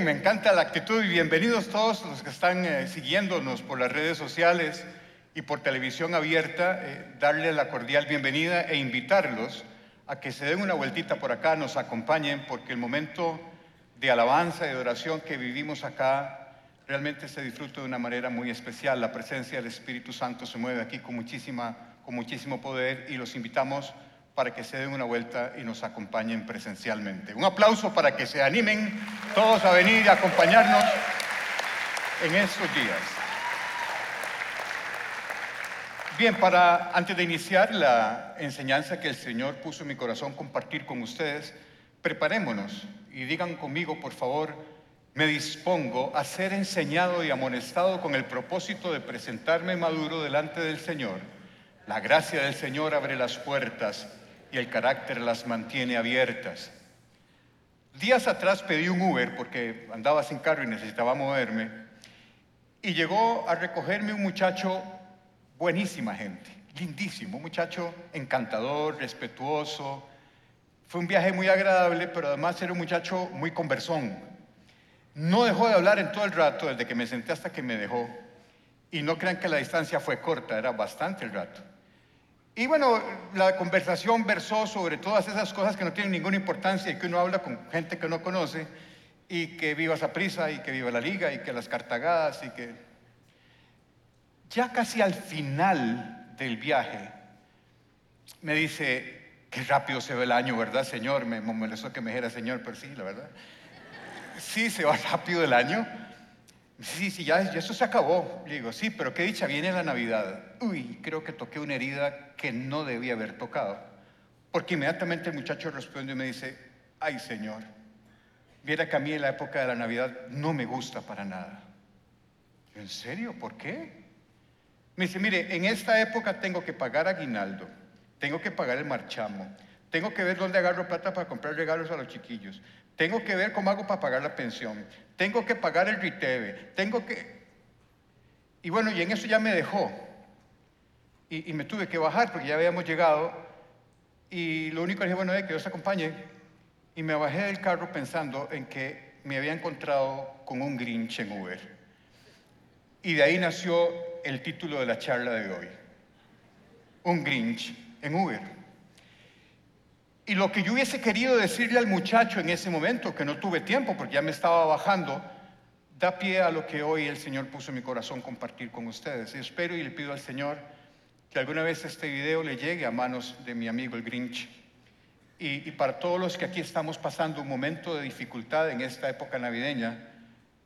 Me encanta la actitud y bienvenidos todos los que están eh, siguiéndonos por las redes sociales y por televisión abierta, eh, darle la cordial bienvenida e invitarlos a que se den una vueltita por acá, nos acompañen, porque el momento de alabanza y de oración que vivimos acá realmente se disfruta de una manera muy especial. La presencia del Espíritu Santo se mueve aquí con, muchísima, con muchísimo poder y los invitamos para que se den una vuelta y nos acompañen presencialmente. Un aplauso para que se animen todos a venir a acompañarnos en estos días. Bien, para antes de iniciar la enseñanza que el Señor puso en mi corazón compartir con ustedes, preparémonos y digan conmigo, por favor, me dispongo a ser enseñado y amonestado con el propósito de presentarme maduro delante del Señor. La gracia del Señor abre las puertas y el carácter las mantiene abiertas. Días atrás pedí un Uber porque andaba sin carro y necesitaba moverme y llegó a recogerme un muchacho, buenísima gente, lindísimo, un muchacho encantador, respetuoso. Fue un viaje muy agradable, pero además era un muchacho muy conversón. No dejó de hablar en todo el rato, desde que me senté hasta que me dejó. Y no crean que la distancia fue corta, era bastante el rato. Y bueno, la conversación versó sobre todas esas cosas que no tienen ninguna importancia y que uno habla con gente que no conoce y que viva esa prisa y que viva la liga y que las cartagadas y que... Ya casi al final del viaje me dice, qué rápido se ve el año, ¿verdad, Señor? Me molestó que me dijera Señor, pero sí, la verdad. Sí, se va rápido el año. Sí, sí, ya, eso se acabó. Le digo, sí, pero qué dicha, viene la Navidad. Uy, creo que toqué una herida que no debía haber tocado. Porque inmediatamente el muchacho responde y me dice, ay Señor, viera que a mí en la época de la Navidad no me gusta para nada. ¿En serio? ¿Por qué? Me dice, mire, en esta época tengo que pagar aguinaldo, tengo que pagar el marchamo, tengo que ver dónde agarro plata para comprar regalos a los chiquillos, tengo que ver cómo hago para pagar la pensión, tengo que pagar el RITEVE, tengo que... Y bueno, y en eso ya me dejó. Y, me tuve que bajar porque ya habíamos llegado. Y lo único que dije, bueno, es que Dios acompañe. Y me bajé del carro pensando en que me había encontrado con un Grinch en Uber. Y de ahí nació el título de la charla de hoy. Un Grinch en Uber. Y lo que yo hubiese querido decirle al muchacho en ese momento, que no tuve tiempo porque ya me estaba bajando, da pie a lo que hoy el Señor puso en mi corazón compartir con ustedes. Y espero y le pido al Señor que alguna vez este video le llegue a manos de mi amigo el Grinch. Y, para todos los que aquí estamos pasando un momento de dificultad en esta época navideña,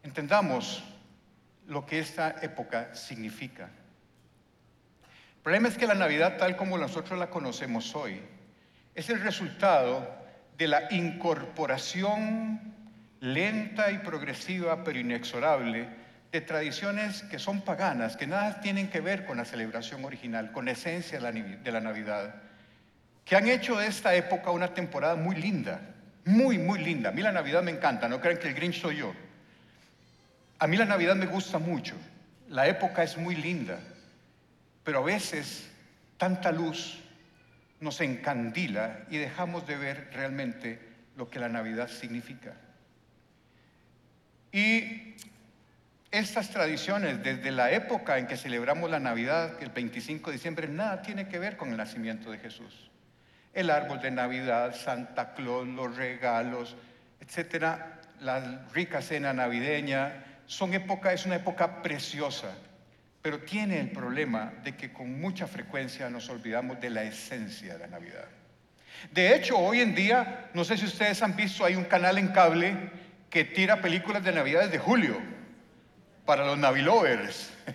entendamos lo que esta época significa. El problema es que la Navidad tal como nosotros la conocemos hoy, es el resultado de la incorporación lenta y progresiva, pero inexorable, de tradiciones que son paganas, que nada tienen que ver con la celebración original, con la esencia de la Navidad, que han hecho de esta época una temporada muy linda, muy, muy linda. A mí la Navidad me encanta, no crean que el Grinch soy yo. A mí la Navidad me gusta mucho, la época es muy linda, pero a veces tanta luz, nos encandila y dejamos de ver realmente lo que la Navidad significa. Y estas tradiciones, desde la época en que celebramos la Navidad, el 25 de diciembre, nada tiene que ver con el nacimiento de Jesús. El árbol de Navidad, Santa Claus, los regalos, etcétera, la rica cena navideña, son época, es una época preciosa pero tiene el problema de que con mucha frecuencia nos olvidamos de la esencia de la Navidad. De hecho, hoy en día, no sé si ustedes han visto, hay un canal en cable que tira películas de Navidad desde julio para los Navilovers.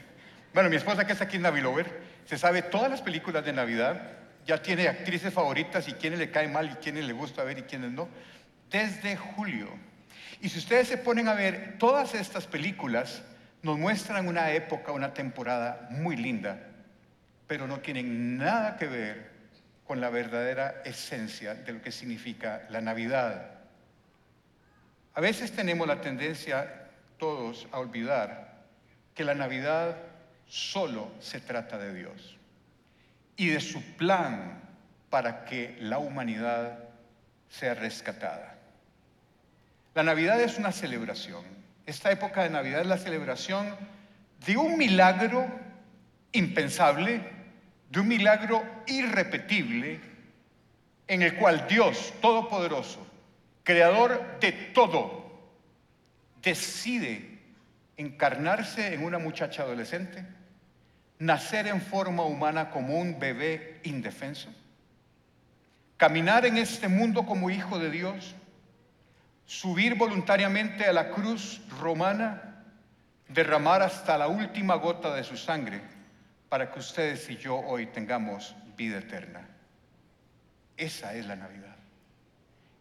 Bueno, mi esposa que está aquí en Navilover se sabe todas las películas de Navidad, ya tiene actrices favoritas y quiénes le caen mal y quiénes le gusta ver y quiénes no, desde julio. Y si ustedes se ponen a ver todas estas películas, nos muestran una época, una temporada muy linda, pero no tienen nada que ver con la verdadera esencia de lo que significa la Navidad. A veces tenemos la tendencia todos a olvidar que la Navidad solo se trata de Dios y de su plan para que la humanidad sea rescatada. La Navidad es una celebración. Esta época de Navidad es la celebración de un milagro impensable, de un milagro irrepetible, en el cual Dios Todopoderoso, Creador de todo, decide encarnarse en una muchacha adolescente, nacer en forma humana como un bebé indefenso, caminar en este mundo como hijo de Dios, subir voluntariamente a la cruz romana, derramar hasta la última gota de su sangre para que ustedes y yo hoy tengamos vida eterna. Esa es la Navidad.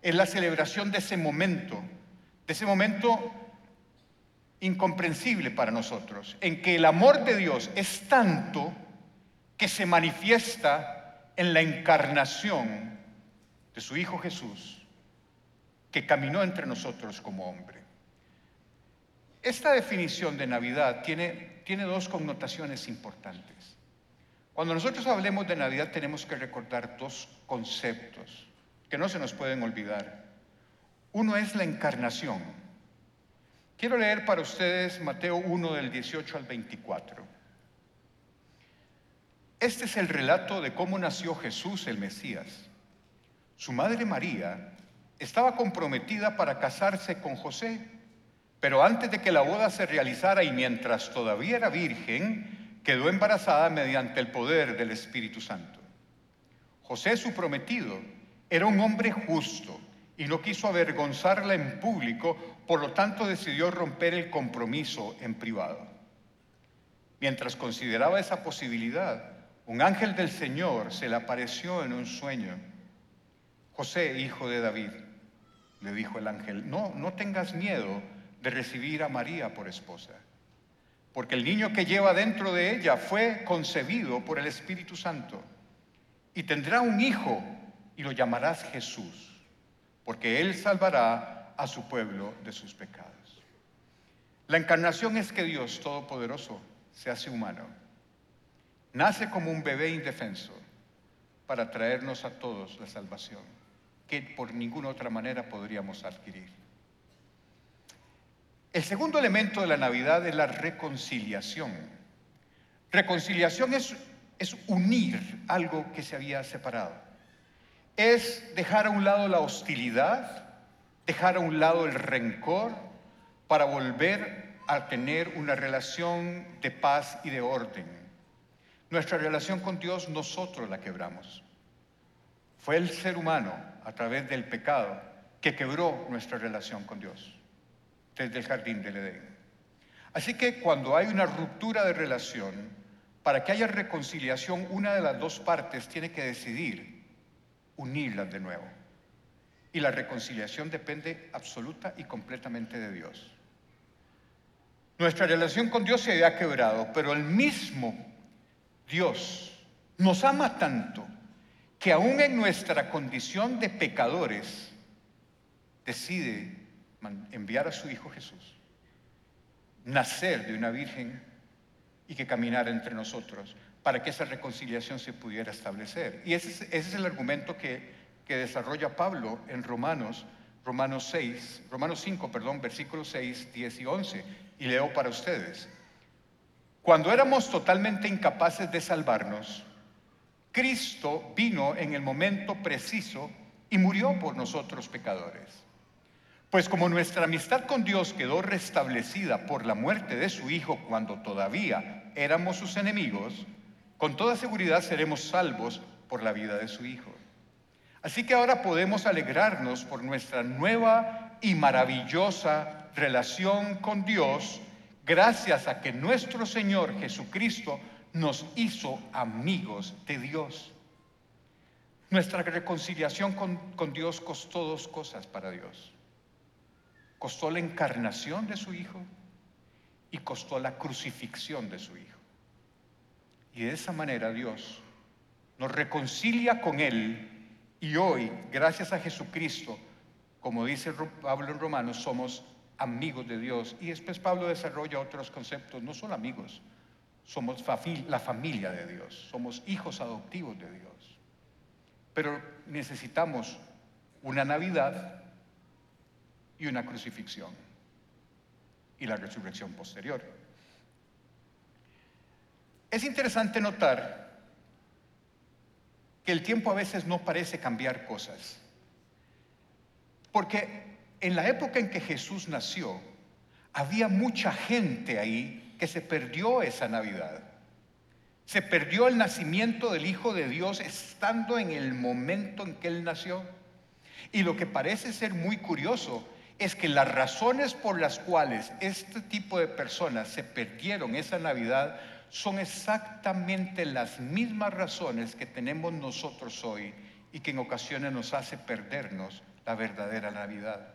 Es la celebración de ese momento, de ese momento incomprensible para nosotros, en que el amor de Dios es tanto que se manifiesta en la encarnación de su Hijo Jesús, que caminó entre nosotros como hombre. Esta definición de Navidad tiene, tiene dos connotaciones importantes. Cuando nosotros hablemos de Navidad tenemos que recordar dos conceptos que no se nos pueden olvidar. Uno es la encarnación, Quiero leer para ustedes Mateo 1 del 18 al 24. Este es el relato de cómo nació Jesús el Mesías. Su madre María estaba comprometida para casarse con José, pero antes de que la boda se realizara y mientras todavía era virgen, quedó embarazada mediante el poder del Espíritu Santo. José, su prometido, era un hombre justo y no quiso avergonzarla en público, por lo tanto decidió romper el compromiso en privado. Mientras consideraba esa posibilidad, un ángel del Señor se le apareció en un sueño. José, hijo de David, le dijo el ángel, no, no tengas miedo de recibir a María por esposa, porque el niño que lleva dentro de ella fue concebido por el Espíritu Santo y tendrá un hijo y lo llamarás Jesús porque Él salvará a su pueblo de sus pecados. La encarnación es que Dios Todopoderoso se hace humano. Nace como un bebé indefenso para traernos a todos la salvación, que por ninguna otra manera podríamos adquirir. El segundo elemento de la Navidad es la reconciliación. Reconciliación es, es unir algo que se había separado es dejar a un lado la hostilidad, dejar a un lado el rencor para volver a tener una relación de paz y de orden. Nuestra relación con Dios nosotros la quebramos. Fue el ser humano, a través del pecado, que quebró nuestra relación con Dios desde el jardín del Edén. Así que cuando hay una ruptura de relación, para que haya reconciliación, una de las dos partes tiene que decidir unirlas de nuevo. Y la reconciliación depende absoluta y completamente de Dios. Nuestra relación con Dios se había quebrado, pero el mismo Dios nos ama tanto que aún en nuestra condición de pecadores decide enviar a su Hijo Jesús, nacer de una virgen y que caminara entre nosotros para que esa reconciliación se pudiera establecer. Y ese es, el argumento que, que, desarrolla Pablo en Romanos, Romanos 6, Romanos 5, perdón, versículos 6, 10 y 11. Y leo para ustedes. Cuando éramos totalmente incapaces de salvarnos, Cristo vino en el momento preciso y murió por nosotros pecadores. Pues como nuestra amistad con Dios quedó restablecida por la muerte de su Hijo cuando todavía éramos sus enemigos, con toda seguridad seremos salvos por la vida de su Hijo. Así que ahora podemos alegrarnos por nuestra nueva y maravillosa relación con Dios, gracias a que nuestro Señor Jesucristo nos hizo amigos de Dios. Nuestra reconciliación con, con, Dios costó dos cosas para Dios. Costó la encarnación de su Hijo y costó la crucifixión de su Hijo. Y de esa manera Dios nos reconcilia con Él y hoy, gracias a Jesucristo, como dice Pablo en Romanos, somos amigos de Dios. Y después Pablo desarrolla otros conceptos, no son amigos, somos la familia de Dios, somos hijos adoptivos de Dios. Pero necesitamos una Navidad y una crucifixión y la resurrección posterior. Es interesante notar que el tiempo a veces no parece cambiar cosas, porque en la época en que Jesús nació, había mucha gente ahí que se perdió esa Navidad. Se perdió el nacimiento del Hijo de Dios estando en el momento en que Él nació. Y lo que parece ser muy curioso es que las razones por las cuales este tipo de personas se perdieron esa Navidad son exactamente las mismas razones que tenemos nosotros hoy y que en ocasiones nos hace perdernos la verdadera Navidad.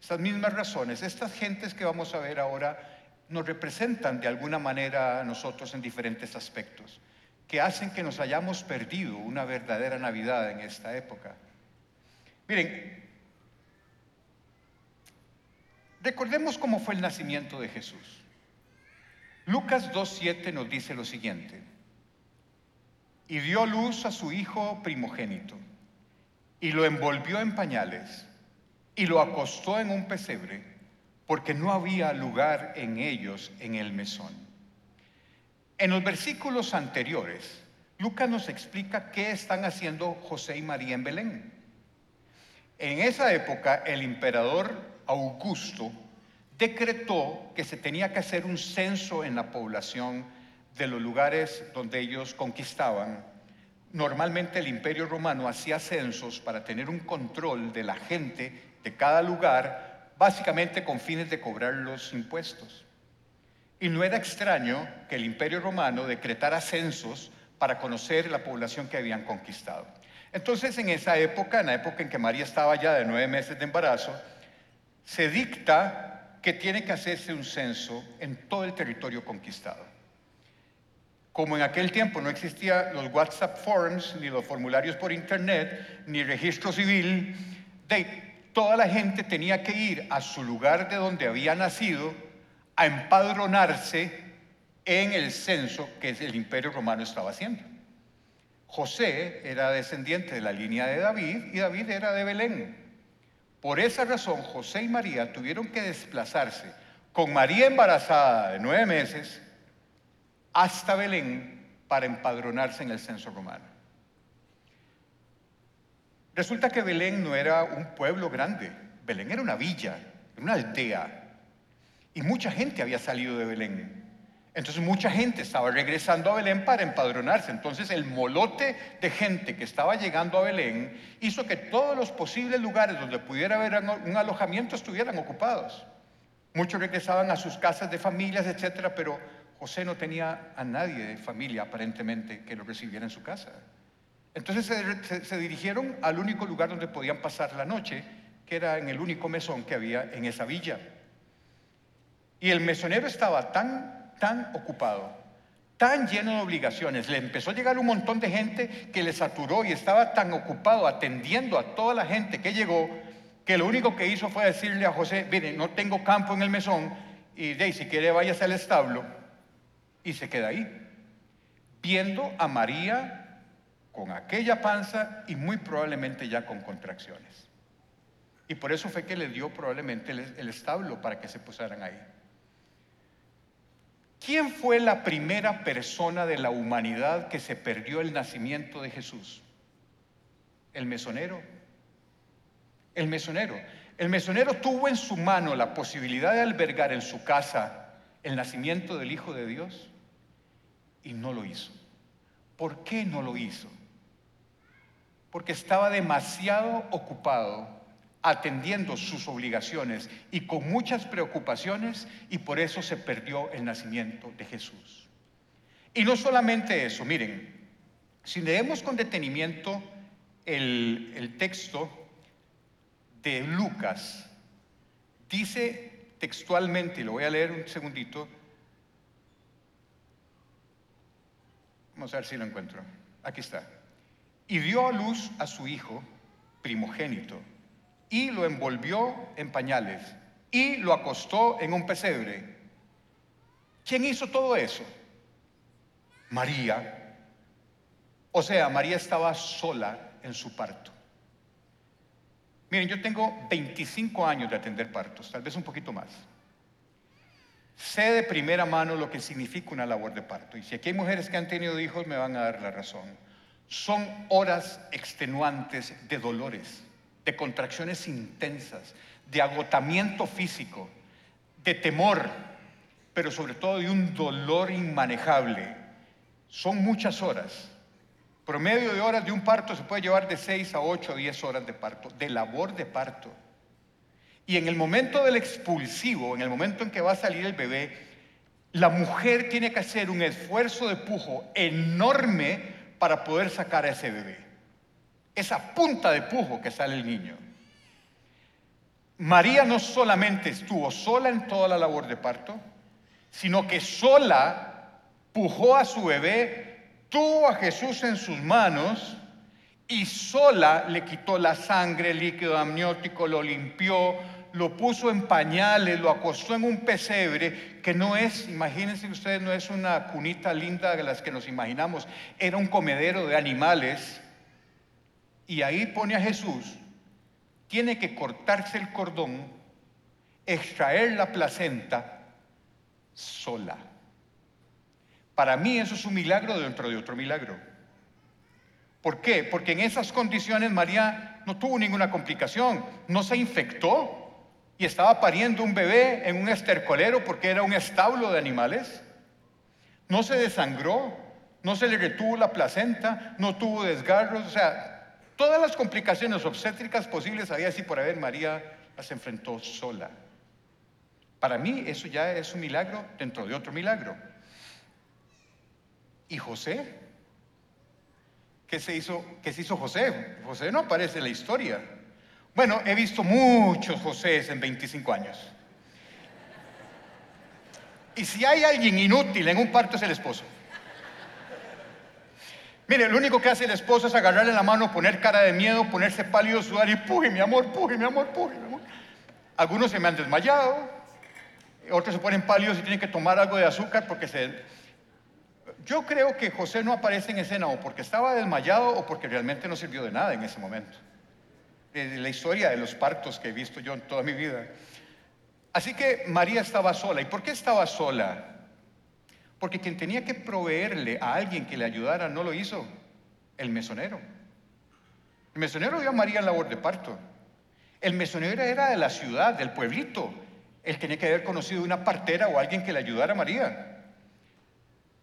Estas mismas razones, estas gentes que vamos a ver ahora, nos representan de alguna manera a nosotros en diferentes aspectos, que hacen que nos hayamos perdido una verdadera Navidad en esta época. Miren, recordemos cómo fue el nacimiento de Jesús. Lucas 2.7 nos dice lo siguiente, y dio luz a su hijo primogénito, y lo envolvió en pañales, y lo acostó en un pesebre, porque no había lugar en ellos en el mesón. En los versículos anteriores, Lucas nos explica qué están haciendo José y María en Belén. En esa época, el emperador Augusto decretó que se tenía que hacer un censo en la población de los lugares donde ellos conquistaban. Normalmente el imperio romano hacía censos para tener un control de la gente de cada lugar, básicamente con fines de cobrar los impuestos. Y no era extraño que el imperio romano decretara censos para conocer la población que habían conquistado. Entonces, en esa época, en la época en que María estaba ya de nueve meses de embarazo, se dicta que tiene que hacerse un censo en todo el territorio conquistado. Como en aquel tiempo no existían los WhatsApp forms, ni los formularios por internet, ni registro civil, de toda la gente tenía que ir a su lugar de donde había nacido a empadronarse en el censo que el imperio romano estaba haciendo. José era descendiente de la línea de David y David era de Belén. Por esa razón José y María tuvieron que desplazarse con María embarazada de nueve meses hasta Belén para empadronarse en el censo romano. Resulta que Belén no era un pueblo grande, Belén era una villa, una aldea, y mucha gente había salido de Belén. Entonces mucha gente estaba regresando a Belén para empadronarse. Entonces el molote de gente que estaba llegando a Belén hizo que todos los posibles lugares donde pudiera haber un alojamiento estuvieran ocupados. Muchos regresaban a sus casas de familias, etcétera, pero José no tenía a nadie de familia aparentemente que lo recibiera en su casa. Entonces se, dirigieron al único lugar donde podían pasar la noche, que era en el único mesón que había en esa villa. Y el mesonero estaba tan, tan ocupado, tan lleno de obligaciones, le empezó a llegar un montón de gente que le saturó y estaba tan ocupado atendiendo a toda la gente que llegó, que lo único que hizo fue decirle a José, mire, no tengo campo en el mesón, y de si quiere váyase al establo, y se queda ahí, viendo a María con aquella panza y muy probablemente ya con contracciones. Y por eso fue que le dio probablemente el, establo para que se pusieran ahí. ¿Quién fue la primera persona de la humanidad que se perdió el nacimiento de Jesús? El mesonero. El mesonero. El mesonero tuvo en su mano la posibilidad de albergar en su casa el nacimiento del Hijo de Dios y no lo hizo. ¿Por qué no lo hizo? Porque estaba demasiado ocupado atendiendo sus obligaciones y con muchas preocupaciones y por eso se perdió el nacimiento de Jesús. Y no solamente eso, miren, si leemos con detenimiento el, el texto de Lucas, dice textualmente, y lo voy a leer un segundito, vamos a ver si lo encuentro, aquí está y dio a luz a su hijo primogénito y lo envolvió en pañales y lo acostó en un pesebre. ¿Quién hizo todo eso? María. O sea, María estaba sola en su parto. Miren, yo tengo 25 años de atender partos, tal vez un poquito más. Sé de primera mano lo que significa una labor de parto. Y si aquí hay mujeres que han tenido hijos, me van a dar la razón. Son horas extenuantes de dolores, de contracciones intensas, de agotamiento físico, de temor, pero sobre todo de un dolor inmanejable. Son muchas horas. Promedio de horas de un parto se puede llevar de 6 a 8 a 10 horas de parto, de labor de parto. Y en el momento del expulsivo, en el momento en que va a salir el bebé, la mujer tiene que hacer un esfuerzo de pujo enorme para poder sacar a ese bebé. Esa punta de pujo que sale el niño. María no solamente estuvo sola en toda la labor de parto, sino que sola pujó a su bebé, tuvo a Jesús en sus manos y sola le quitó la sangre, el líquido amniótico, lo limpió, lo puso en pañales, lo acostó en un pesebre, que no es, imagínense ustedes, no es una cunita linda de las que nos imaginamos, era un comedero de animales. Y ahí pone a Jesús, tiene que cortarse el cordón, extraer la placenta sola. Para mí eso es un milagro dentro de otro milagro. ¿Por qué? Porque en esas condiciones María no tuvo ninguna complicación, no se infectó, y estaba pariendo un bebé en un estercolero porque era un establo de animales. No se desangró, no se le retuvo la placenta, no tuvo desgarros, o sea, todas las complicaciones obstétricas posibles había así por haber, María las enfrentó sola. Para mí eso ya es un milagro dentro de otro milagro. ¿Y José? ¿Qué se hizo, qué se hizo José? José no aparece en la historia. Bueno, he visto muchos José en 25 años. Y si hay alguien inútil en un parto es el esposo. Mire, lo único que hace el esposo es agarrarle la mano, poner cara de miedo, ponerse pálido, sudar y puje, mi amor, puje, mi amor, puje, mi amor. Algunos se me han desmayado, otros se ponen pálidos y tienen que tomar algo de azúcar porque se... Yo creo que José no aparece en escena o porque estaba desmayado o porque realmente no sirvió de nada en ese momento de la historia de los partos que he visto yo en toda mi vida. Así que María estaba sola. ¿Y por qué estaba sola? Porque quien tenía que proveerle a alguien que le ayudara no lo hizo, el mesonero. El mesonero vio a María en labor de parto. El mesonero era de la ciudad, del pueblito. Él tenía que haber conocido una partera o alguien que le ayudara a María.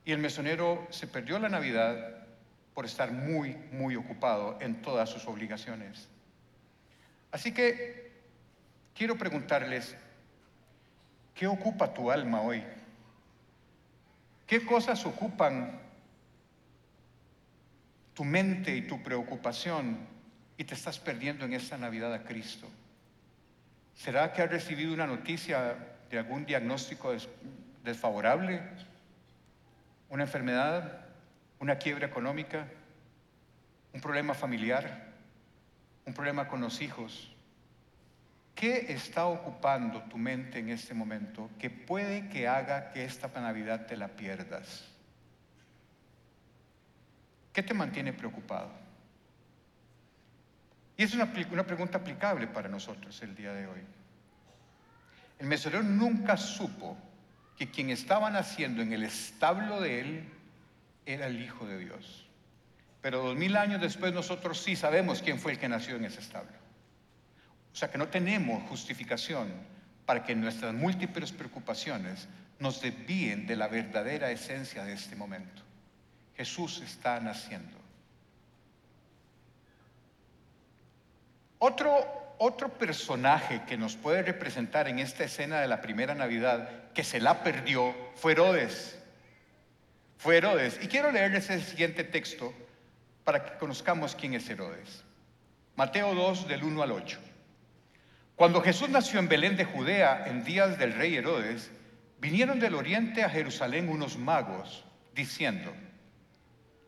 Y el mesonero se perdió la Navidad por estar muy, muy ocupado en todas sus obligaciones. Así que quiero preguntarles, ¿qué ocupa tu alma hoy? ¿Qué cosas ocupan tu mente y tu preocupación y te estás perdiendo en esta Navidad a Cristo? ¿Será que has recibido una noticia de algún diagnóstico desfavorable? ¿Una enfermedad? ¿Una quiebra económica? ¿Un problema familiar? Un problema con los hijos. ¿Qué está ocupando tu mente en este momento que puede que haga que esta Navidad te la pierdas? ¿Qué te mantiene preocupado? Y es una, una pregunta aplicable para nosotros el día de hoy. El mesonero nunca supo que quien estaba naciendo en el establo de él era el Hijo de Dios. Pero dos mil años después nosotros sí sabemos quién fue el que nació en ese establo. O sea que no tenemos justificación para que nuestras múltiples preocupaciones nos desvíen de la verdadera esencia de este momento. Jesús está naciendo. Otro, otro personaje que nos puede representar en esta escena de la primera Navidad, que se la perdió, fue Herodes. Fue Herodes. Y quiero leerles el siguiente texto para que conozcamos quién es Herodes. Mateo 2 del 1 al 8. Cuando Jesús nació en Belén de Judea en días del rey Herodes, vinieron del oriente a Jerusalén unos magos diciendo,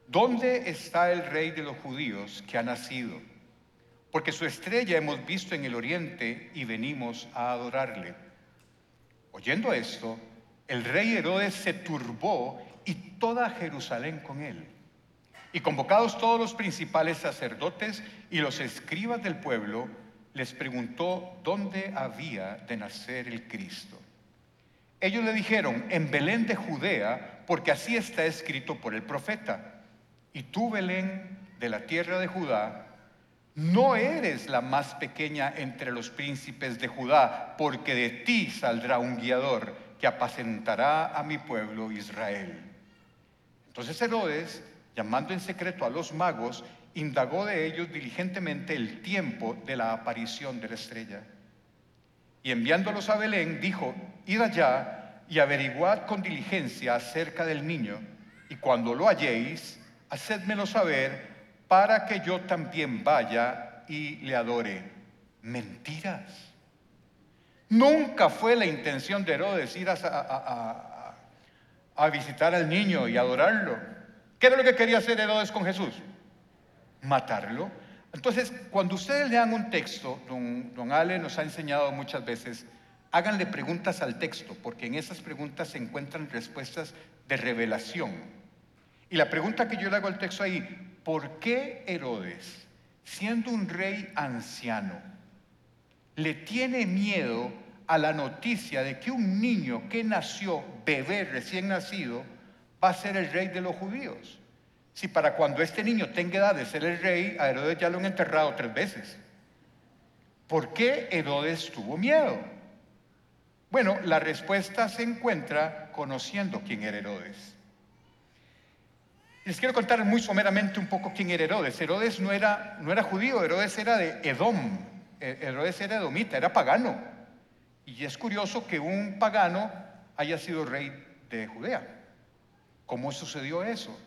¿dónde está el rey de los judíos que ha nacido? Porque su estrella hemos visto en el oriente y venimos a adorarle. Oyendo esto, el rey Herodes se turbó y toda Jerusalén con él. Y convocados todos los principales sacerdotes y los escribas del pueblo, les preguntó dónde había de nacer el Cristo. Ellos le dijeron, en Belén de Judea, porque así está escrito por el profeta. Y tú, Belén, de la tierra de Judá, no eres la más pequeña entre los príncipes de Judá, porque de ti saldrá un guiador que apacentará a mi pueblo Israel. Entonces Herodes, llamando en secreto a los magos, indagó de ellos diligentemente el tiempo de la aparición de la estrella. Y enviándolos a Belén, dijo, id allá y averiguad con diligencia acerca del niño, y cuando lo halléis, hacedmelo saber para que yo también vaya y le adore. Mentiras. Nunca fue la intención de Herodes ir a, a visitar al niño y adorarlo. ¿Qué era lo que quería hacer Herodes con Jesús? matarlo. Entonces, cuando ustedes lean un texto, don, Ale nos ha enseñado muchas veces, háganle preguntas al texto, porque en esas preguntas se encuentran respuestas de revelación. Y la pregunta que yo le hago al texto ahí, ¿por qué Herodes, siendo un rey anciano, le tiene miedo a la noticia de que un niño que nació, bebé recién nacido, va a ser el rey de los judíos? Si para cuando este niño tenga edad de ser el rey, a Herodes ya lo han enterrado tres veces. ¿Por qué Herodes tuvo miedo? Bueno, la respuesta se encuentra conociendo quién era Herodes. Les quiero contar muy someramente un poco quién era Herodes. Herodes no era, no era judío, Herodes era de Edom. Eh, Herodes era edomita, era pagano. Y es curioso que un pagano haya sido rey de Judea. ¿Cómo sucedió eso?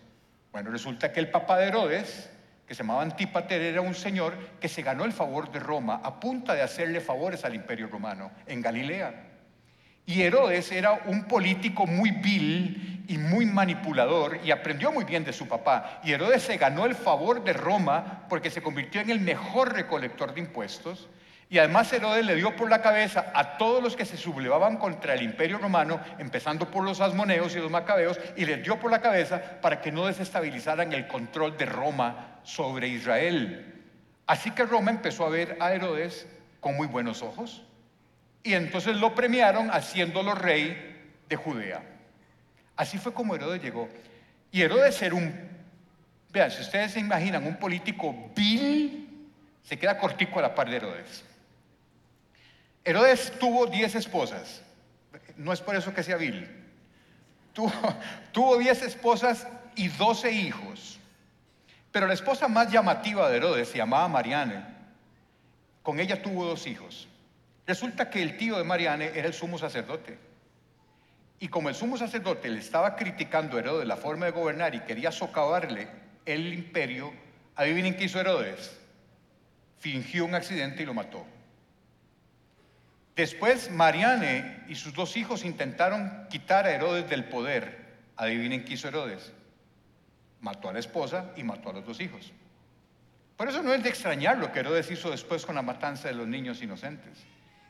Bueno, resulta que el papá de Herodes, que se llamaba Antípater, era un señor que se ganó el favor de Roma a punta de hacerle favores al imperio romano en Galilea. Y Herodes era un político muy vil y muy manipulador y aprendió muy bien de su papá. Y Herodes se ganó el favor de Roma porque se convirtió en el mejor recolector de impuestos y además Herodes le dio por la cabeza a todos los que se sublevaban contra el imperio romano, empezando por los asmoneos y los macabeos, y les dio por la cabeza para que no desestabilizaran el control de Roma sobre Israel. Así que Roma empezó a ver a Herodes con muy buenos ojos. Y entonces lo premiaron haciéndolo rey de Judea. Así fue como Herodes llegó. Y Herodes era un, vean, si ustedes se imaginan un político vil, se queda cortico a la par de Herodes. Herodes tuvo 10 esposas. No es por eso que sea vil. Tuvo, 10 esposas y 12 hijos. Pero la esposa más llamativa de Herodes se llamaba Mariane. Con ella tuvo dos hijos. Resulta que el tío de Mariane era el sumo sacerdote. Y como el sumo sacerdote le estaba criticando a Herodes la forma de gobernar y quería socavarle el imperio, adivinen qué hizo Herodes. Fingió un accidente y lo mató. Después Mariane y sus dos hijos intentaron quitar a Herodes del poder. Adivinen qué hizo Herodes. Mató a la esposa y mató a los dos hijos. Por eso no es de extrañar lo que Herodes hizo después con la matanza de los niños inocentes.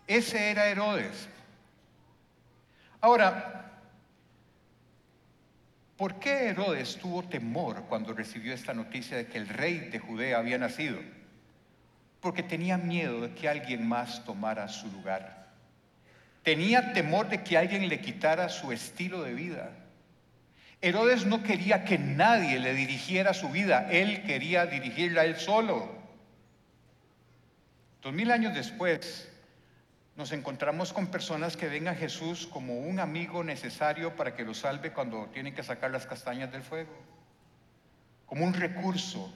Ese era Herodes. Ahora, ¿por qué Herodes tuvo temor cuando recibió esta noticia de que el rey de Judea había nacido? Porque tenía miedo de que alguien más tomara su lugar. Tenía temor de que alguien le quitara su estilo de vida. Herodes no quería que nadie le dirigiera su vida, él quería dirigirla él solo. Dos mil años después, nos encontramos con personas que ven a Jesús como un amigo necesario para que lo salve cuando tienen que sacar las castañas del fuego, como un recurso,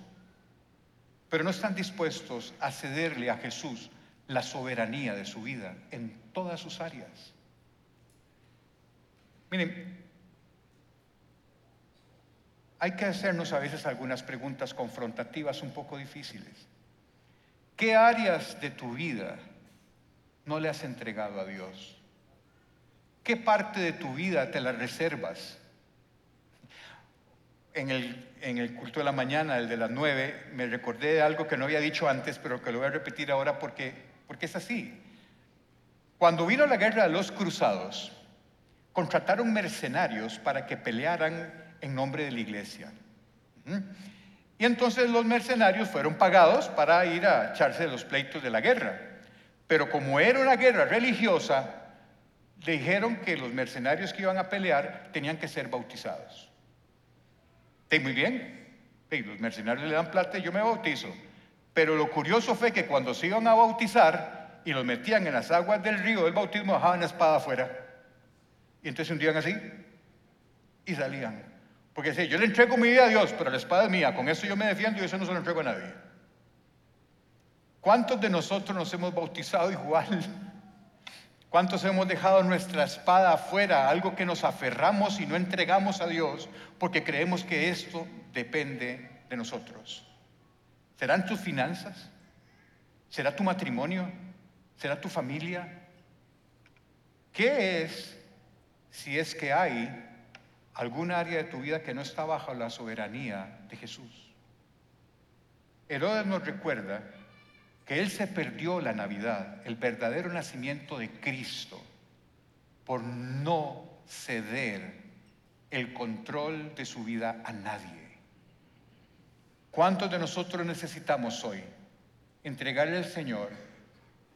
pero no están dispuestos a cederle a Jesús la soberanía de su vida en todas sus áreas. Miren, hay que hacernos a veces algunas preguntas confrontativas un poco difíciles. ¿Qué áreas de tu vida no le has entregado a Dios? ¿Qué parte de tu vida te la reservas? En el, en el culto de la mañana, el de las nueve, me recordé de algo que no había dicho antes, pero que lo voy a repetir ahora porque porque es así. Cuando vino la guerra de los cruzados, contrataron mercenarios para que pelearan en nombre de la iglesia. Y entonces los mercenarios fueron pagados para ir a echarse los pleitos de la guerra. Pero como era una guerra religiosa, dijeron que los mercenarios que iban a pelear tenían que ser bautizados. ¿Está muy bien? los mercenarios le dan plata y yo me bautizo. Pero lo curioso fue que cuando se iban a bautizar y los metían en las aguas del río del bautismo, bajaban la espada afuera. Y entonces se hundían así y salían. Porque si yo le entrego mi vida a Dios, pero la espada es mía, con eso yo me defiendo y eso no se lo entrego a nadie. ¿Cuántos de nosotros nos hemos bautizado igual? ¿Cuántos hemos dejado nuestra espada afuera, algo que nos aferramos y no entregamos a Dios porque creemos que esto depende de nosotros? ¿Serán tus finanzas? ¿Será tu matrimonio? ¿Será tu familia? ¿Qué es si es que hay algún área de tu vida que no está bajo la soberanía de Jesús? Herodes nos recuerda que él se perdió la Navidad, el verdadero nacimiento de Cristo, por no ceder el control de su vida a nadie. ¿Cuántos de nosotros necesitamos hoy entregarle al Señor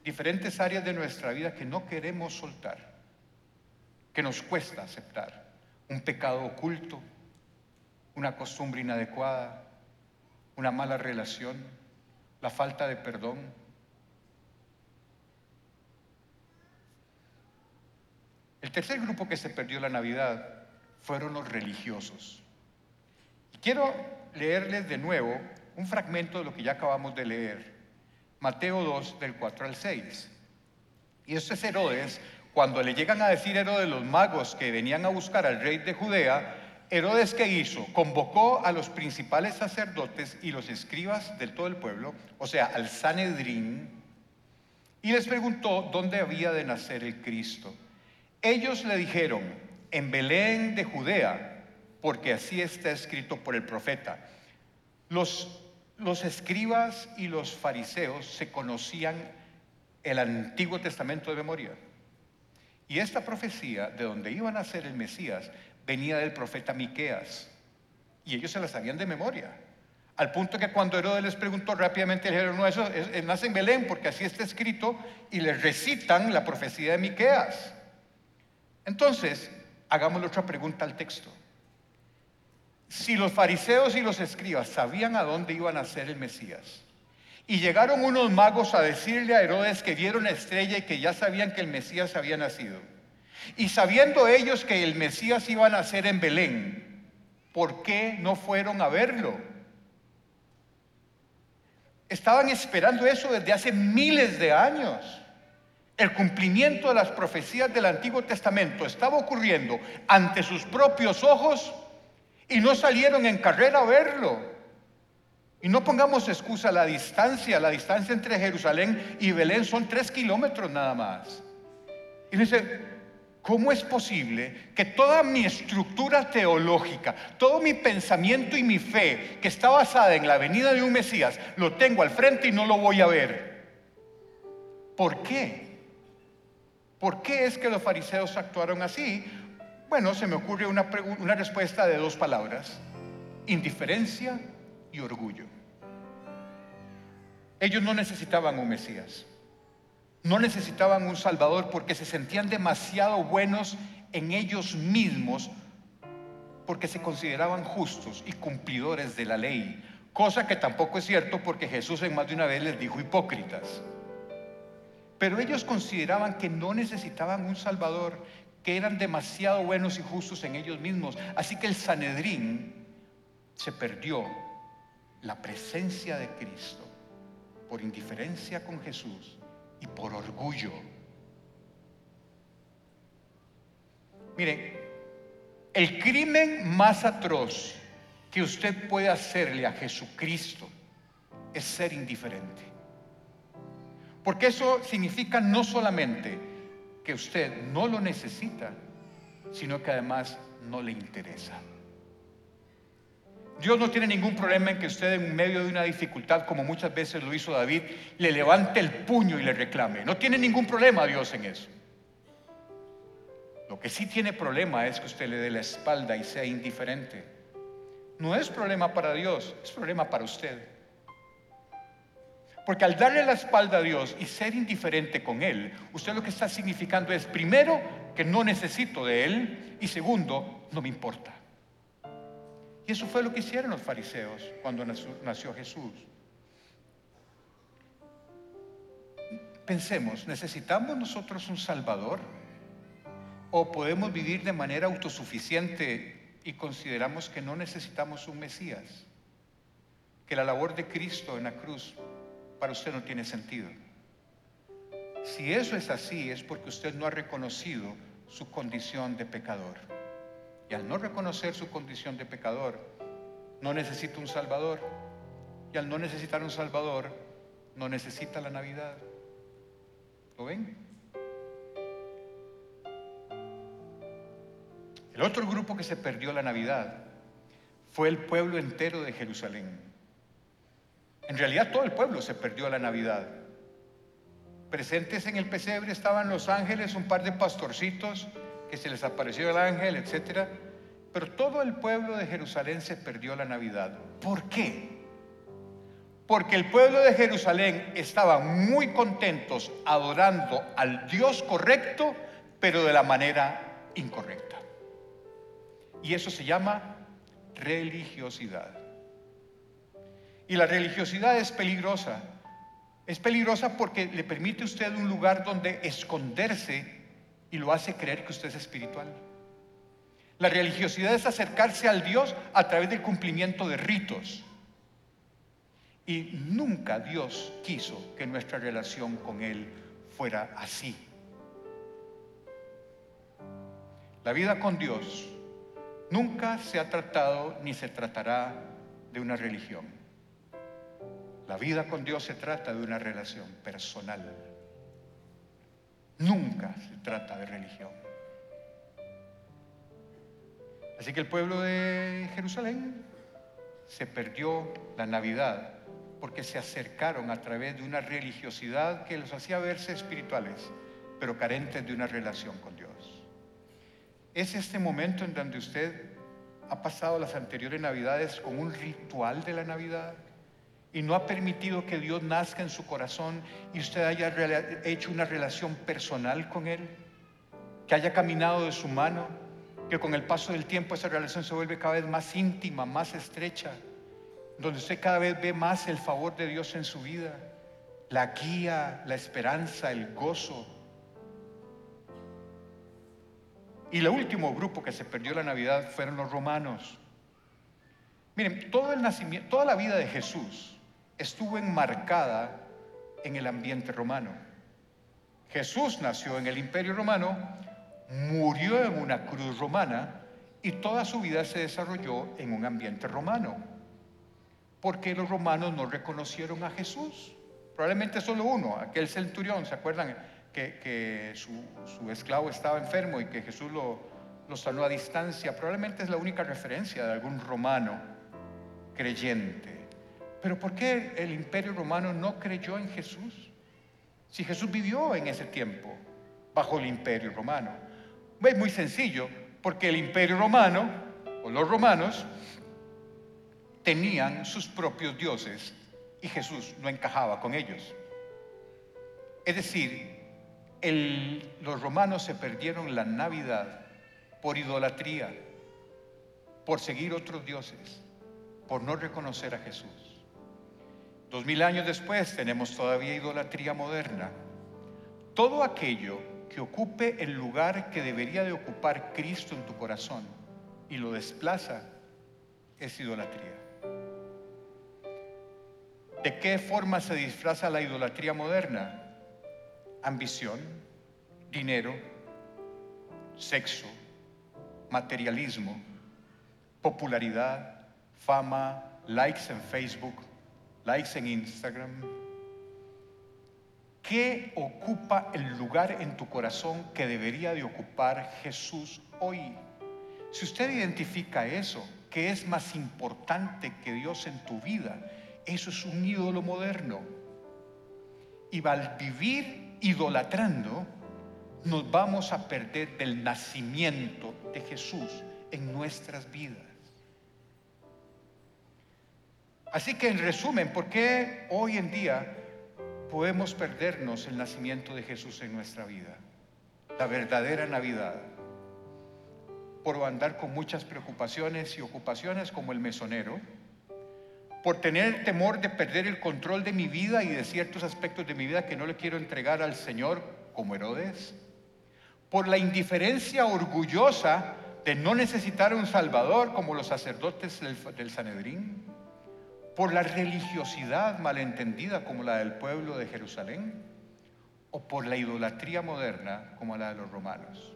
diferentes áreas de nuestra vida que no queremos soltar, que nos cuesta aceptar? Un pecado oculto, una costumbre inadecuada, una mala relación, la falta de perdón. El tercer grupo que se perdió la Navidad fueron los religiosos. Y quiero leerles de nuevo un fragmento de lo que ya acabamos de leer, Mateo 2 del 4 al 6. Y esto es Herodes, cuando le llegan a decir Herodes los magos que venían a buscar al rey de Judea, Herodes, ¿qué hizo? Convocó a los principales sacerdotes y los escribas de todo el pueblo, o sea, al Sanedrín, y les preguntó dónde había de nacer el Cristo. Ellos le dijeron, en Belén de Judea, porque así está escrito por el profeta. Los, los escribas y los fariseos se conocían el Antiguo Testamento de memoria. Y esta profecía de donde iban a nacer el Mesías venía del profeta Miqueas. Y ellos se la sabían de memoria. Al punto que cuando Herodes les preguntó rápidamente, dijeron, no, eso nace en Belén porque así está escrito, y les recitan la profecía de Miqueas. Entonces, hagámosle otra pregunta al texto. Si los fariseos y los escribas sabían a dónde iba a nacer el Mesías, y llegaron unos magos a decirle a Herodes que vieron la estrella y que ya sabían que el Mesías había nacido, y sabiendo ellos que el Mesías iba a nacer en Belén, ¿por qué no fueron a verlo? Estaban esperando eso desde hace miles de años. El cumplimiento de las profecías del Antiguo Testamento estaba ocurriendo ante sus propios ojos y no salieron en carrera a verlo. Y no pongamos excusa, la distancia, la distancia entre Jerusalén y Belén son tres kilómetros nada más. Y dice, ¿Cómo es posible que toda mi estructura teológica, todo mi pensamiento y mi fe, que está basada en la venida de un Mesías, lo tengo al frente y no lo voy a ver? ¿Por qué? ¿Por qué es que los fariseos actuaron así? Bueno, se me ocurre una, una respuesta de dos palabras, indiferencia y orgullo. Ellos no necesitaban un Mesías. No necesitaban un Salvador porque se sentían demasiado buenos en ellos mismos porque se consideraban justos y cumplidores de la ley, cosa que tampoco es cierto porque Jesús en más de una vez les dijo hipócritas. Pero ellos consideraban que no necesitaban un Salvador, que eran demasiado buenos y justos en ellos mismos. Así que el Sanedrín se perdió la presencia de Cristo por indiferencia con Jesús y por orgullo. Mire, el crimen más atroz que usted puede hacerle a Jesucristo es ser indiferente. Porque eso significa no solamente que usted no lo necesita, sino que además no le interesa. Dios no tiene ningún problema en que usted en medio de una dificultad, como muchas veces lo hizo David, le levante el puño y le reclame. No tiene ningún problema Dios en eso. Lo que sí tiene problema es que usted le dé la espalda y sea indiferente. No es problema para Dios, es problema para usted. Porque al darle la espalda a Dios y ser indiferente con Él, usted lo que está significando es, primero, que no necesito de Él y segundo, no me importa. Y eso fue lo que hicieron los fariseos cuando nació, Jesús. Pensemos, ¿necesitamos nosotros un Salvador? ¿O podemos vivir de manera autosuficiente y consideramos que no necesitamos un Mesías? Que la labor de Cristo en la cruz para usted no tiene sentido. Si eso es así, es porque usted no ha reconocido su condición de pecador. Y al no reconocer su condición de pecador, no necesita un Salvador. Y al no necesitar un Salvador, no necesita la Navidad. ¿Lo ven? El otro grupo que se perdió la Navidad fue el pueblo entero de Jerusalén. En realidad todo el pueblo se perdió la Navidad. Presentes en el pesebre estaban los ángeles, un par de pastorcitos que se les apareció el ángel, etc. Pero todo el pueblo de Jerusalén se perdió la Navidad. ¿Por qué? Porque el pueblo de Jerusalén estaba muy contentos adorando al Dios correcto, pero de la manera incorrecta. Y eso se llama religiosidad. Y la religiosidad es peligrosa. Es peligrosa porque le permite a usted un lugar donde esconderse y lo hace creer que usted es espiritual. La religiosidad es acercarse al Dios a través del cumplimiento de ritos. Y nunca Dios quiso que nuestra relación con Él fuera así. La vida con Dios nunca se ha tratado ni se tratará de una religión. La vida con Dios se trata de una relación personal. Nunca se trata de religión. Así que el pueblo de Jerusalén se perdió la Navidad porque se acercaron a través de una religiosidad que los hacía verse espirituales, pero carentes de una relación con Dios. Es este momento en donde usted ha pasado las anteriores Navidades con un ritual de la Navidad y no ha permitido que Dios nazca en su corazón y usted haya hecho una relación personal con Él, que haya caminado de su mano, que con el paso del tiempo esa relación se vuelve cada vez más íntima, más estrecha, donde usted cada vez ve más el favor de Dios en su vida, la guía, la esperanza, el gozo. Y el último grupo que se perdió la Navidad fueron los romanos. Miren, todo el nacimiento, toda la vida de Jesús, estuvo enmarcada en el ambiente romano. Jesús nació en el imperio romano, murió en una cruz romana y toda su vida se desarrolló en un ambiente romano. Porque los romanos no reconocieron a Jesús. Probablemente solo uno, aquel centurión, ¿se acuerdan? Que, su, esclavo estaba enfermo y que Jesús lo, lo sanó a distancia. Probablemente es la única referencia de algún romano creyente. Pero ¿por qué el imperio romano no creyó en Jesús? Si Jesús vivió en ese tiempo bajo el imperio romano. Es muy sencillo, porque el imperio romano, o los romanos, tenían sus propios dioses y Jesús no encajaba con ellos. Es decir, los romanos se perdieron la Navidad por idolatría, por seguir otros dioses, por no reconocer a Jesús. Dos mil años después tenemos todavía idolatría moderna. Todo aquello que ocupe el lugar que debería de ocupar Cristo en tu corazón y lo desplaza es idolatría. ¿De qué forma se disfraza la idolatría moderna? Ambición, dinero, sexo, materialismo, popularidad, fama, likes en Facebook, likes en Instagram. ¿Qué ocupa el lugar en tu corazón que debería de ocupar Jesús hoy? Si usted identifica eso, que es más importante que Dios en tu vida, eso es un ídolo moderno. Y al vivir idolatrando, nos vamos a perder del nacimiento de Jesús en nuestras vidas. Así que en resumen, ¿por qué hoy en día podemos perdernos el nacimiento de Jesús en nuestra vida, la verdadera Navidad, por andar con muchas preocupaciones y ocupaciones como el mesonero, por tener temor de perder el control de mi vida y de ciertos aspectos de mi vida que no le quiero entregar al Señor como Herodes, por la indiferencia orgullosa de no necesitar un Salvador como los sacerdotes del, del Sanedrín, por la religiosidad malentendida como la del pueblo de Jerusalén, o por la idolatría moderna como la de los romanos.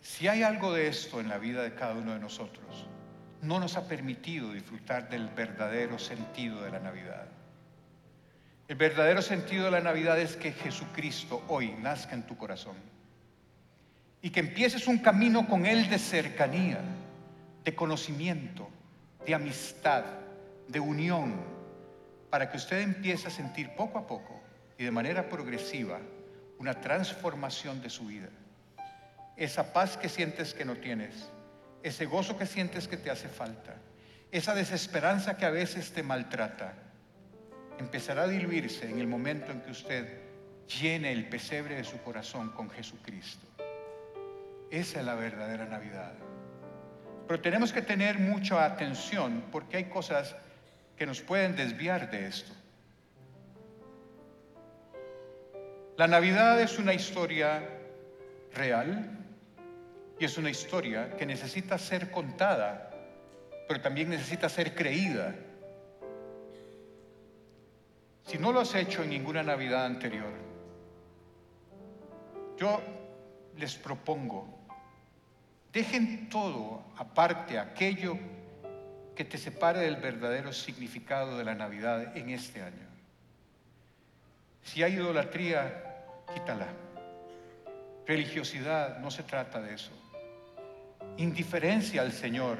Si hay algo de esto en la vida de cada uno de nosotros, no nos ha permitido disfrutar del verdadero sentido de la Navidad. El verdadero sentido de la Navidad es que Jesucristo hoy nazca en tu corazón y que empieces un camino con Él de cercanía, de conocimiento, de amistad, de unión, para que usted empiece a sentir poco a poco y de manera progresiva una transformación de su vida. Esa paz que sientes que no tienes, ese gozo que sientes que te hace falta, esa desesperanza que a veces te maltrata, empezará a diluirse en el momento en que usted llene el pesebre de su corazón con Jesucristo. Esa es la verdadera Navidad. Pero tenemos que tener mucha atención porque hay cosas que nos pueden desviar de esto. La Navidad es una historia real y es una historia que necesita ser contada, pero también necesita ser creída. Si no lo has hecho en ninguna Navidad anterior, yo les propongo Dejen todo aparte, aquello que te separe del verdadero significado de la Navidad en este año. Si hay idolatría, quítala. Religiosidad, no se trata de eso. Indiferencia al Señor,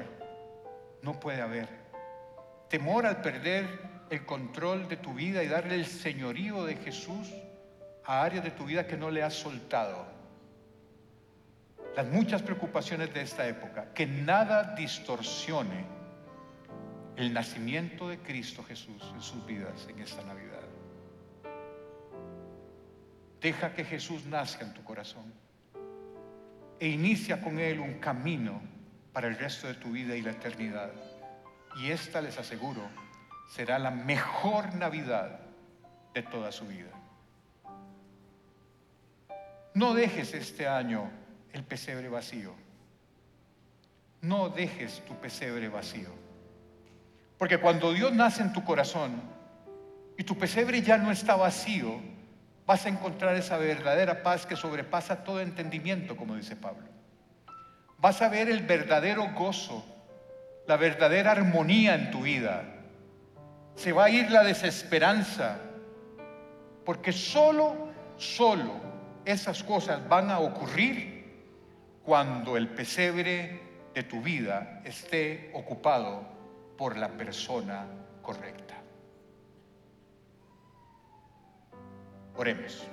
no puede haber. Temor al perder el control de tu vida y darle el señorío de Jesús a áreas de tu vida que no le has soltado las muchas preocupaciones de esta época, que nada distorsione el nacimiento de Cristo Jesús en sus vidas en esta Navidad. Deja que Jesús nazca en tu corazón e inicia con Él un camino para el resto de tu vida y la eternidad. Y esta, les aseguro, será la mejor Navidad de toda su vida. No dejes este año el pesebre vacío. No dejes tu pesebre vacío. Porque cuando Dios nace en tu corazón y tu pesebre ya no está vacío, vas a encontrar esa verdadera paz que sobrepasa todo entendimiento, como dice Pablo. Vas a ver el verdadero gozo, la verdadera armonía en tu vida. Se va a ir la desesperanza, porque solo, solo esas cosas van a ocurrir cuando el pesebre de tu vida esté ocupado por la persona correcta. Oremos.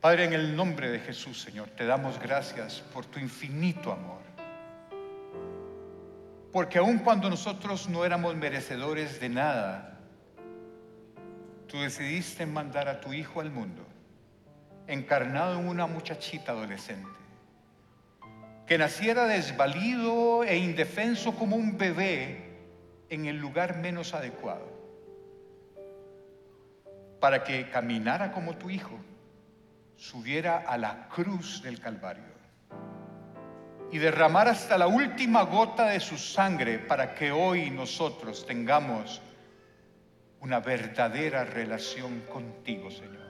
Padre, en el nombre de Jesús, Señor, te damos gracias por tu infinito amor. Porque aun cuando nosotros no éramos merecedores de nada, tú decidiste mandar a tu Hijo al mundo encarnado en una muchachita adolescente, que naciera desvalido e indefenso como un bebé en el lugar menos adecuado, para que caminara como tu hijo, subiera a la cruz del Calvario y derramara hasta la última gota de su sangre para que hoy nosotros tengamos una verdadera relación contigo, Señor.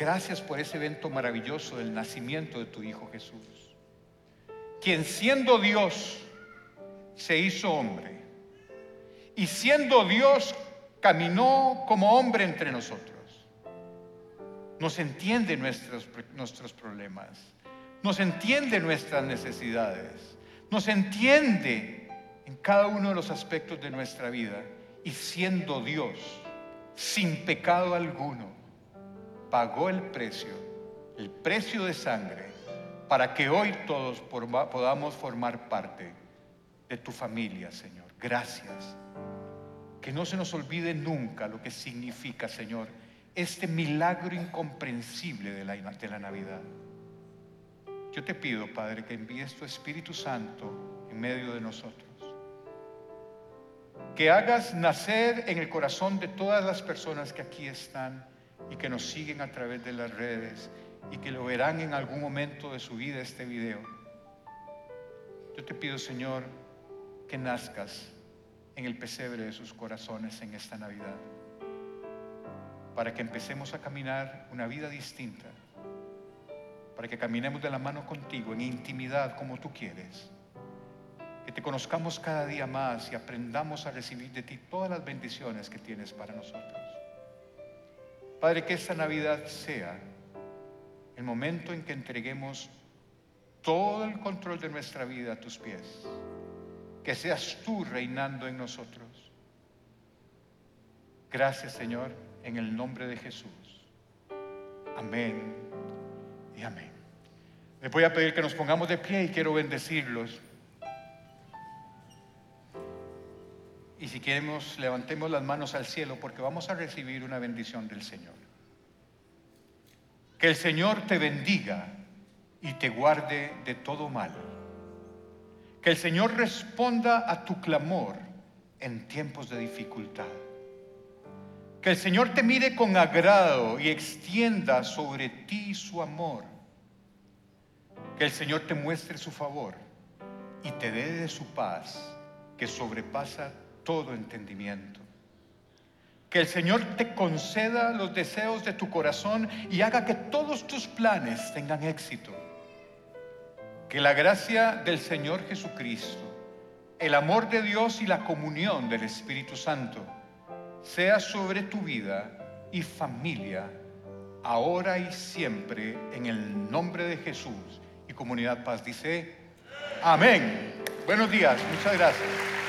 Gracias por ese evento maravilloso del nacimiento de tu Hijo Jesús, quien siendo Dios se hizo hombre y siendo Dios caminó como hombre entre nosotros. Nos entiende nuestros, nuestros problemas, nos entiende nuestras necesidades, nos entiende en cada uno de los aspectos de nuestra vida y siendo Dios sin pecado alguno pagó el precio, el precio de sangre, para que hoy todos podamos formar parte de tu familia, Señor. gracias. Que no se nos olvide nunca lo que significa, Señor, este milagro incomprensible de la, de la Navidad. Yo te pido, Padre, que envíes tu Espíritu Santo en medio de nosotros. Que hagas nacer en el corazón de todas las personas que aquí están y que nos siguen a través de las redes y que lo verán en algún momento de su vida este video. Yo te pido, Señor, que nazcas en el pesebre de sus corazones en esta Navidad, para que empecemos a caminar una vida distinta, para que caminemos de la mano contigo en intimidad como tú quieres, que te conozcamos cada día más y aprendamos a recibir de ti todas las bendiciones que tienes para nosotros. Padre, que esta Navidad sea el momento en que entreguemos todo el control de nuestra vida a tus pies. Que seas tú reinando en nosotros. Gracias Señor, en el nombre de Jesús. Amén y amén. Les voy a pedir que nos pongamos de pie y quiero bendecirlos. Y si queremos, levantemos las manos al cielo porque vamos a recibir una bendición del Señor. Que el Señor te bendiga y te guarde de todo mal. Que el Señor responda a tu clamor en tiempos de dificultad. Que el Señor te mire con agrado y extienda sobre ti su amor. Que el Señor te muestre su favor y te dé de su paz que sobrepasa todo entendimiento. Que el Señor te conceda los deseos de tu corazón y haga que todos tus planes tengan éxito. Que la gracia del Señor Jesucristo, el amor de Dios y la comunión del Espíritu Santo sea sobre tu vida y familia, ahora y siempre, en el nombre de Jesús. Y Comunidad Paz dice, amén. Buenos días, muchas gracias.